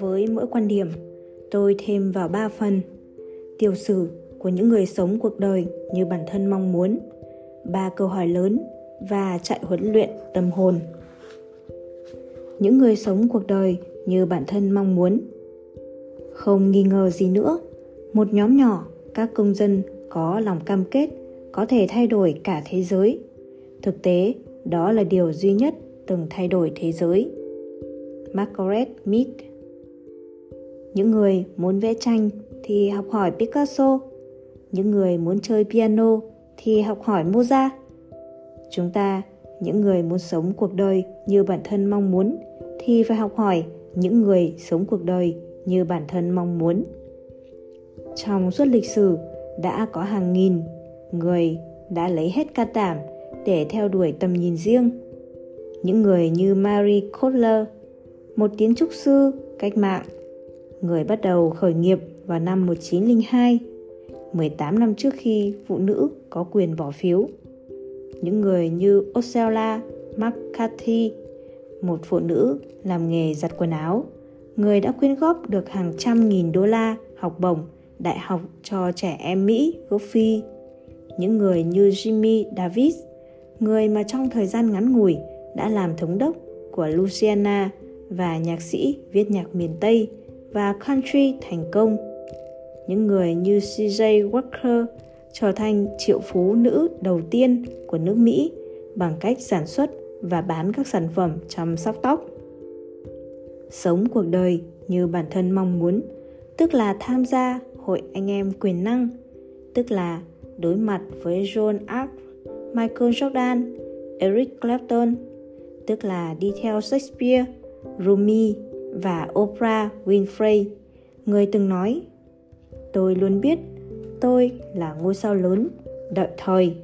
Với mỗi quan điểm, tôi thêm vào ba phần. Tiểu sử của những người sống cuộc đời như bản thân mong muốn, ba câu hỏi lớn và chạy huấn luyện tâm hồn. Những người sống cuộc đời như bản thân mong muốn. Không nghi ngờ gì nữa, một nhóm nhỏ các công dân có lòng cam kết có thể thay đổi cả thế giới. Thực tế, đó là điều duy nhất từng thay đổi thế giới. Margaret Mead những người muốn vẽ tranh thì học hỏi Picasso, những người muốn chơi piano thì học hỏi Mozart. Chúng ta, những người muốn sống cuộc đời như bản thân mong muốn thì phải học hỏi những người sống cuộc đời như bản thân mong muốn. Trong suốt lịch sử đã có hàng nghìn người đã lấy hết can đảm để theo đuổi tầm nhìn riêng. Những người như Marie Koller, một kiến trúc sư cách mạng, người bắt đầu khởi nghiệp vào năm 1902, 18 năm trước khi phụ nữ có quyền bỏ phiếu. Những người như Ocella McCarthy, một phụ nữ làm nghề giặt quần áo, người đã quyên góp được hàng trăm nghìn đô la học bổng đại học cho trẻ em Mỹ gốc Phi. Những người như Jimmy Davis, người mà trong thời gian ngắn ngủi đã làm thống đốc của Louisiana và nhạc sĩ viết nhạc miền Tây và country thành công. Những người như CJ Walker trở thành triệu phú nữ đầu tiên của nước Mỹ bằng cách sản xuất và bán các sản phẩm chăm sóc tóc. Sống cuộc đời như bản thân mong muốn, tức là tham gia hội anh em quyền năng, tức là đối mặt với John Arp, Michael Jordan, Eric Clapton, tức là đi theo Shakespeare, Rumi và Oprah Winfrey, người từng nói Tôi luôn biết tôi là ngôi sao lớn, đợi thời.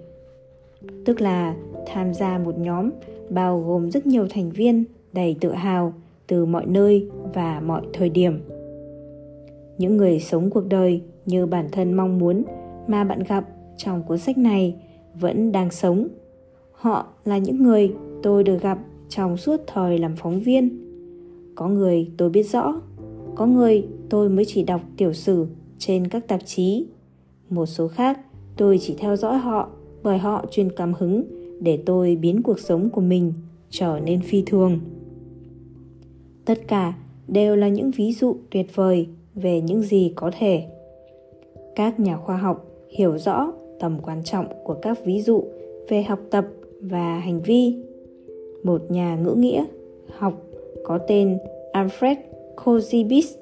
Tức là tham gia một nhóm bao gồm rất nhiều thành viên đầy tự hào từ mọi nơi và mọi thời điểm. Những người sống cuộc đời như bản thân mong muốn mà bạn gặp trong cuốn sách này vẫn đang sống. Họ là những người tôi được gặp trong suốt thời làm phóng viên có người tôi biết rõ. Có người tôi mới chỉ đọc tiểu sử trên các tạp chí. Một số khác, tôi chỉ theo dõi họ bởi họ truyền cảm hứng để tôi biến cuộc sống của mình trở nên phi thường. Tất cả đều là những ví dụ tuyệt vời về những gì có thể. Các nhà khoa học hiểu rõ tầm quan trọng của các ví dụ về học tập và hành vi. Một nhà ngữ nghĩa, học có tên alfred kozibis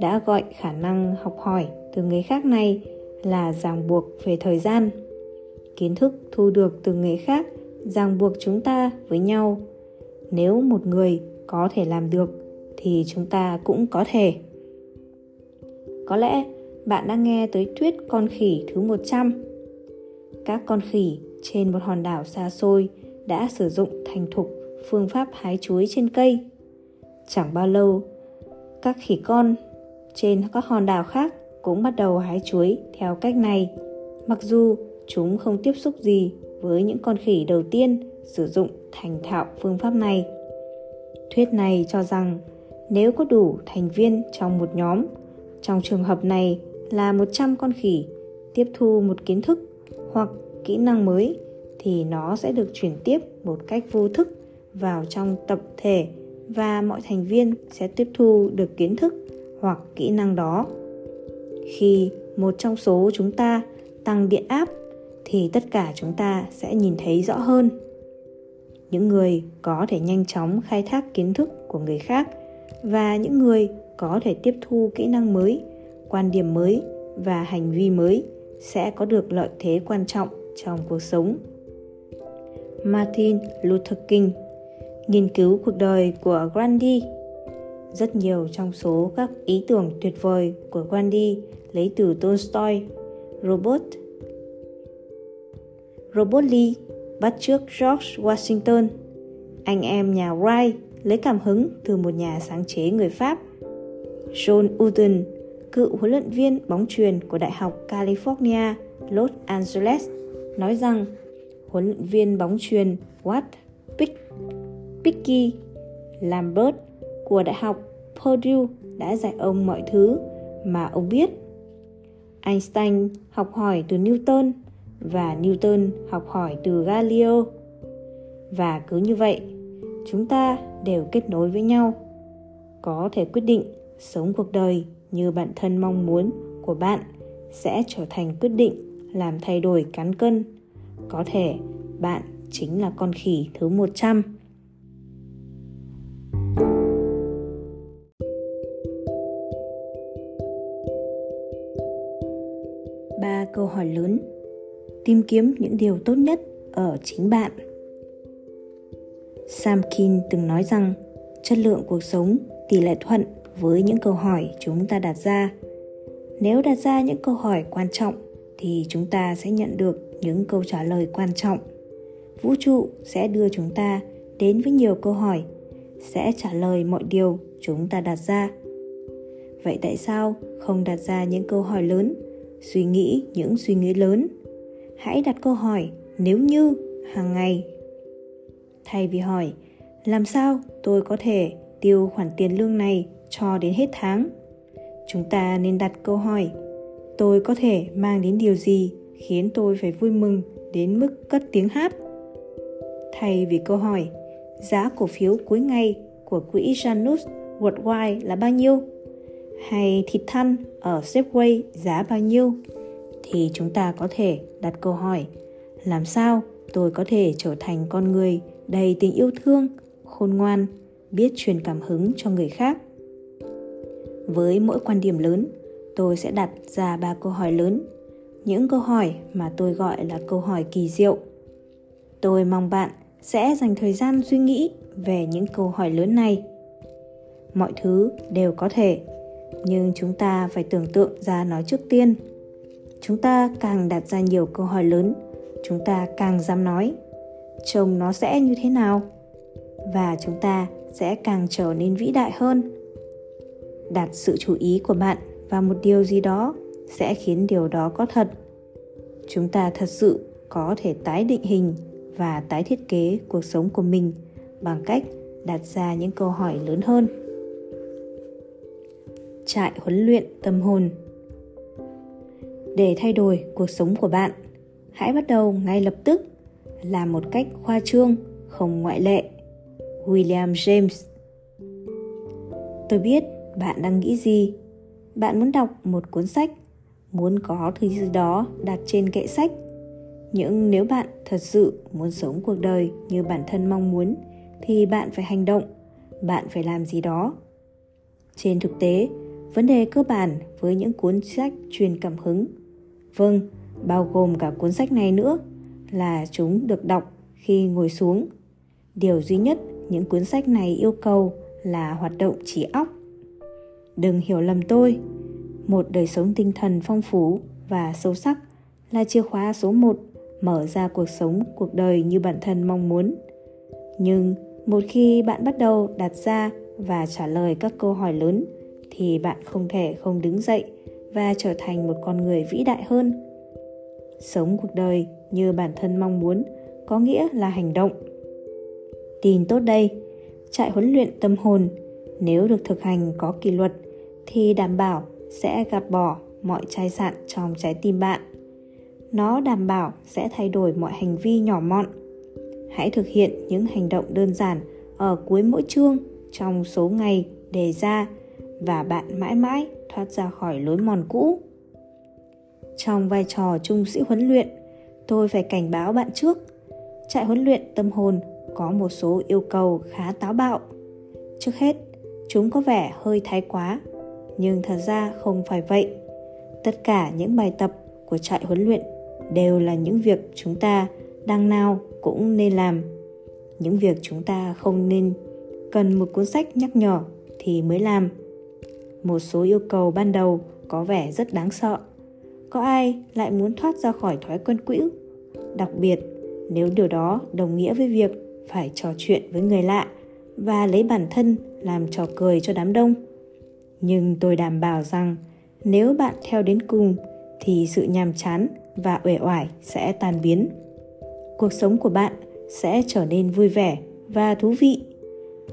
đã gọi khả năng học hỏi từ người khác này là ràng buộc về thời gian kiến thức thu được từ người khác ràng buộc chúng ta với nhau nếu một người có thể làm được thì chúng ta cũng có thể có lẽ bạn đã nghe tới thuyết con khỉ thứ 100. Các con khỉ trên một hòn đảo xa xôi đã sử dụng thành thục phương pháp hái chuối trên cây. Chẳng bao lâu, các khỉ con trên các hòn đảo khác cũng bắt đầu hái chuối theo cách này. Mặc dù chúng không tiếp xúc gì với những con khỉ đầu tiên sử dụng thành thạo phương pháp này. Thuyết này cho rằng nếu có đủ thành viên trong một nhóm trong trường hợp này là 100 con khỉ tiếp thu một kiến thức hoặc kỹ năng mới thì nó sẽ được chuyển tiếp một cách vô thức vào trong tập thể và mọi thành viên sẽ tiếp thu được kiến thức hoặc kỹ năng đó. Khi một trong số chúng ta tăng điện áp, thì tất cả chúng ta sẽ nhìn thấy rõ hơn. Những người có thể nhanh chóng khai thác kiến thức của người khác và những người có thể tiếp thu kỹ năng mới, quan điểm mới và hành vi mới sẽ có được lợi thế quan trọng trong cuộc sống martin luther king nghiên cứu cuộc đời của gandhi. Rất nhiều trong số các ý tưởng tuyệt vời của gandhi lấy từ tolstoy robert robert lee bắt chước george washington. Anh em nhà wright lấy cảm hứng từ một nhà sáng chế người pháp. John Wooden, cựu huấn luyện viên bóng chuyền của Đại học California, Los Angeles, nói rằng huấn luyện viên bóng chuyền Watt Picky Lambert của Đại học Purdue đã dạy ông mọi thứ mà ông biết. Einstein học hỏi từ Newton và Newton học hỏi từ Galileo. Và cứ như vậy, chúng ta đều kết nối với nhau. Có thể quyết định sống cuộc đời như bản thân mong muốn của bạn sẽ trở thành quyết định làm thay đổi cán cân. Có thể bạn chính là con khỉ thứ 100. Ba câu hỏi lớn. Tìm kiếm những điều tốt nhất ở chính bạn. Sam kin từng nói rằng, chất lượng cuộc sống, tỷ lệ thuận với những câu hỏi chúng ta đặt ra. Nếu đặt ra những câu hỏi quan trọng, thì chúng ta sẽ nhận được những câu trả lời quan trọng. Vũ trụ sẽ đưa chúng ta đến với nhiều câu hỏi, sẽ trả lời mọi điều chúng ta đặt ra. Vậy tại sao không đặt ra những câu hỏi lớn suy nghĩ những suy nghĩ lớn. Hãy đặt câu hỏi, nếu như, hàng ngày. Thay vì hỏi, làm sao tôi có thể tiêu khoản tiền lương này cho đến hết tháng? Chúng ta nên đặt câu hỏi, tôi có thể mang đến điều gì khiến tôi phải vui mừng đến mức cất tiếng hát? Thay vì câu hỏi, giá cổ phiếu cuối ngày của quỹ Janus Worldwide là bao nhiêu? Hay thịt thăn ở Safeway giá bao nhiêu? Thì chúng ta có thể đặt câu hỏi, làm sao tôi có thể trở thành con người đầy tình yêu thương, khôn ngoan, biết truyền cảm hứng cho người khác? Với mỗi quan điểm lớn, tôi sẽ đặt ra ba câu hỏi lớn. Những câu hỏi mà tôi gọi là câu hỏi kỳ diệu. Tôi mong bạn sẽ dành thời gian suy nghĩ về những câu hỏi lớn này. Mọi thứ đều có thể nhưng chúng ta phải tưởng tượng ra nó trước tiên. Chúng ta càng đặt ra nhiều câu hỏi lớn, chúng ta càng dám nói, trông nó sẽ như thế nào? Và chúng ta sẽ càng trở nên vĩ đại hơn. Đặt sự chú ý của bạn vào một điều gì đó sẽ khiến điều đó có thật. Chúng ta thật sự có thể tái định hình và tái thiết kế cuộc sống của mình bằng cách đặt ra những câu hỏi lớn hơn trại huấn luyện tâm hồn. Để thay đổi cuộc sống của bạn, hãy bắt đầu ngay lập tức làm một cách khoa trương, không ngoại lệ. William james. Tôi biết bạn đang nghĩ gì. Bạn muốn đọc một cuốn sách, muốn có thứ gì đó đặt trên kệ sách. Nhưng nếu bạn thật sự muốn sống cuộc đời như bản thân mong muốn, thì bạn phải hành động, bạn phải làm gì đó. Trên thực tế vấn đề cơ bản với những cuốn sách truyền cảm hứng. Vâng bao gồm cả cuốn sách này nữa là chúng được đọc khi ngồi xuống. Điều duy nhất những cuốn sách này yêu cầu là hoạt động trí óc. Đừng hiểu lầm tôi, một đời sống tinh thần phong phú và sâu sắc là chìa khóa số một mở ra cuộc sống, cuộc đời như bản thân mong muốn. Nhưng một khi bạn bắt đầu đặt ra và trả lời các câu hỏi lớn thì bạn không thể không đứng dậy và trở thành một con người vĩ đại hơn. Sống cuộc đời như bản thân mong muốn có nghĩa là hành động. Tin tốt đây, trại huấn luyện tâm hồn nếu được thực hành có kỷ luật thì đảm bảo sẽ gạt bỏ mọi chai sạn trong trái tim bạn. Nó đảm bảo sẽ thay đổi mọi hành vi nhỏ mọn. Hãy thực hiện những hành động đơn giản ở cuối mỗi chương trong số ngày đề ra và bạn mãi mãi thoát ra khỏi lối mòn cũ. Trong vai trò trung sĩ huấn luyện, tôi phải cảnh báo bạn trước. Trại huấn luyện tâm hồn có một số yêu cầu khá táo bạo. Trước hết, chúng có vẻ hơi thái quá, nhưng thật ra không phải vậy. Tất cả những bài tập của trại huấn luyện đều là những việc chúng ta đang nào cũng nên làm. Những việc chúng ta không nên cần một cuốn sách nhắc nhở thì mới làm một số yêu cầu ban đầu có vẻ rất đáng sợ. Có ai lại muốn thoát ra khỏi thói quen cũ? Đặc biệt, nếu điều đó đồng nghĩa với việc phải trò chuyện với người lạ và lấy bản thân làm trò cười cho đám đông. Nhưng tôi đảm bảo rằng nếu bạn theo đến cùng thì sự nhàm chán và uể oải sẽ tan biến. Cuộc sống của bạn sẽ trở nên vui vẻ và thú vị.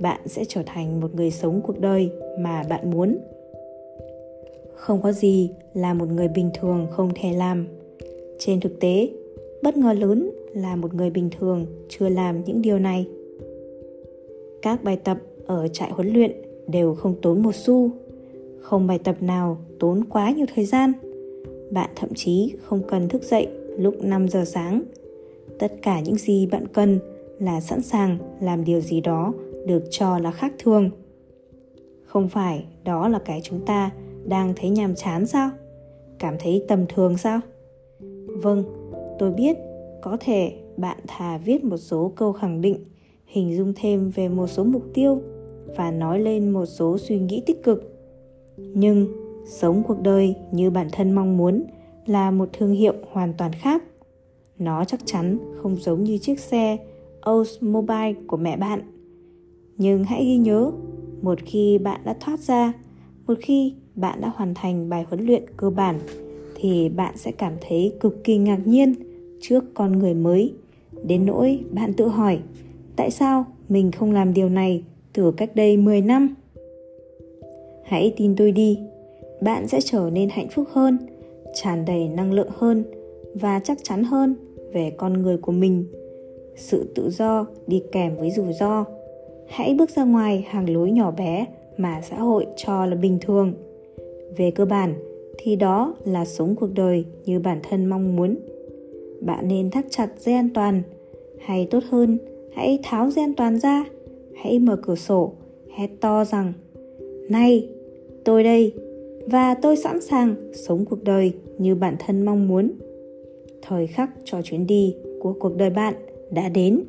Bạn sẽ trở thành một người sống cuộc đời mà bạn muốn không có gì là một người bình thường không thể làm. Trên thực tế, bất ngờ lớn là một người bình thường chưa làm những điều này. Các bài tập ở trại huấn luyện đều không tốn một xu. Không bài tập nào tốn quá nhiều thời gian. Bạn thậm chí không cần thức dậy lúc 5 giờ sáng. Tất cả những gì bạn cần là sẵn sàng làm điều gì đó được cho là khác thường. Không phải đó là cái chúng ta đang thấy nhàm chán sao? Cảm thấy tầm thường sao? Vâng tôi biết. Có thể bạn thà viết một số câu khẳng định, hình dung thêm về một số mục tiêu và nói lên một số suy nghĩ tích cực. Nhưng sống cuộc đời như bản thân mong muốn là một thương hiệu hoàn toàn khác. Nó chắc chắn không giống như chiếc xe Oldsmobile của mẹ bạn. Nhưng hãy ghi nhớ, một khi bạn đã thoát ra, một khi bạn đã hoàn thành bài huấn luyện cơ bản, thì bạn sẽ cảm thấy cực kỳ ngạc nhiên trước con người mới. Đến nỗi bạn tự hỏi, tại sao mình không làm điều này từ cách đây 10 năm? Hãy tin tôi đi, bạn sẽ trở nên hạnh phúc hơn, tràn đầy năng lượng hơn và chắc chắn hơn về con người của mình. Sự tự do đi kèm với rủi ro. Hãy bước ra ngoài hàng lối nhỏ bé mà xã hội cho là bình thường về cơ bản, thì đó là sống cuộc đời như bản thân mong muốn. Bạn nên thắt chặt dây an toàn. Hay tốt hơn, hãy tháo dây an toàn ra. Hãy mở cửa sổ, hét to rằng, này, tôi đây, và tôi sẵn sàng sống cuộc đời như bản thân mong muốn. Thời khắc cho chuyến đi của cuộc đời bạn đã đến.